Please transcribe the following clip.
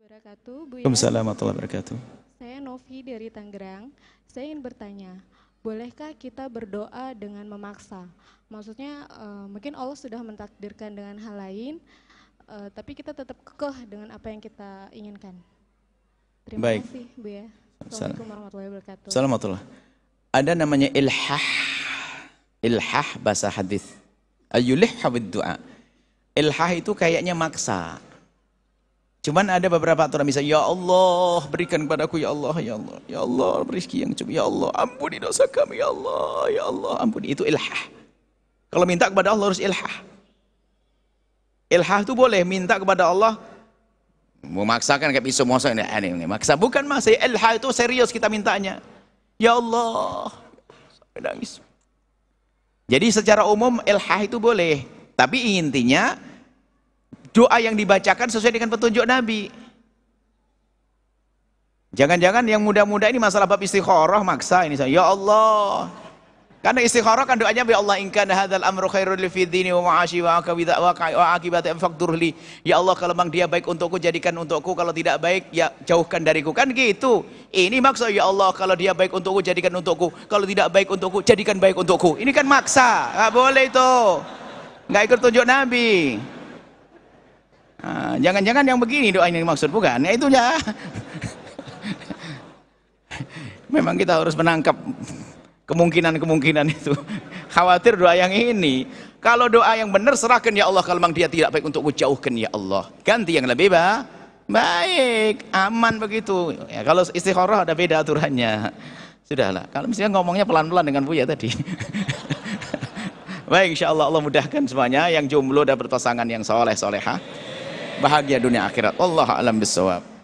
wabarakatuh. Waalaikumsalam warahmatullahi wabarakatuh. Saya Novi dari Tangerang. Saya ingin bertanya, bolehkah kita berdoa dengan memaksa? Maksudnya eh, mungkin Allah sudah mentakdirkan dengan hal lain, eh, tapi kita tetap kekeh dengan apa yang kita inginkan. Terima Baik. kasih, Bu ya. Assalamualaikum warahmatullahi wabarakatuh. Assalamualaikum. Ada namanya ilhah. Ilhah bahasa hadis. Ayulih hawid doa. Ilhah itu kayaknya maksa. Cuman ada beberapa aturan bisa ya Allah berikan kepadaku ya Allah ya Allah ya Allah rezeki yang cukup ya Allah ampuni dosa kami ya Allah ya Allah ampuni. Itu ilhah. Kalau minta kepada Allah harus ilhah. Ilhah itu boleh minta kepada Allah. Memaksakan kayak pisau masa ini, ini, ini maksa. Bukan mas ilhah itu serius kita mintanya. Ya Allah nangis. Jadi secara umum ilhah itu boleh. Tapi intinya doa yang dibacakan sesuai dengan petunjuk Nabi jangan-jangan yang muda-muda ini masalah bab istikharah maksa ini ya Allah karena istikharah kan doanya ya Allah in kana hadzal amru khairul li fi dini wa ma'ashi wa akibati wa akibati faqdurli. Ya Allah kalau memang dia baik untukku jadikan untukku kalau tidak baik ya jauhkan dariku. Kan gitu. Ini maksud ya Allah kalau dia baik untukku jadikan untukku. Kalau tidak baik untukku jadikan baik untukku. Ini kan maksa. Enggak boleh itu. Enggak ikut tunjuk Nabi. Jangan-jangan yang begini doa ini maksud bukan? Ya itu ya. Memang kita harus menangkap kemungkinan-kemungkinan itu. Khawatir doa yang ini. Kalau doa yang benar serahkan ya Allah kalau memang dia tidak baik untukku jauhkan ya Allah. Ganti yang lebih ba baik, aman begitu. Ya, kalau istikharah ada beda aturannya. Sudahlah. Kalau misalnya ngomongnya pelan-pelan dengan Buya tadi. baik, insya Allah Allah mudahkan semuanya yang jomblo dapat pasangan yang soleh soleha. Bahagia dunia akhirat. Allah alam bisawab.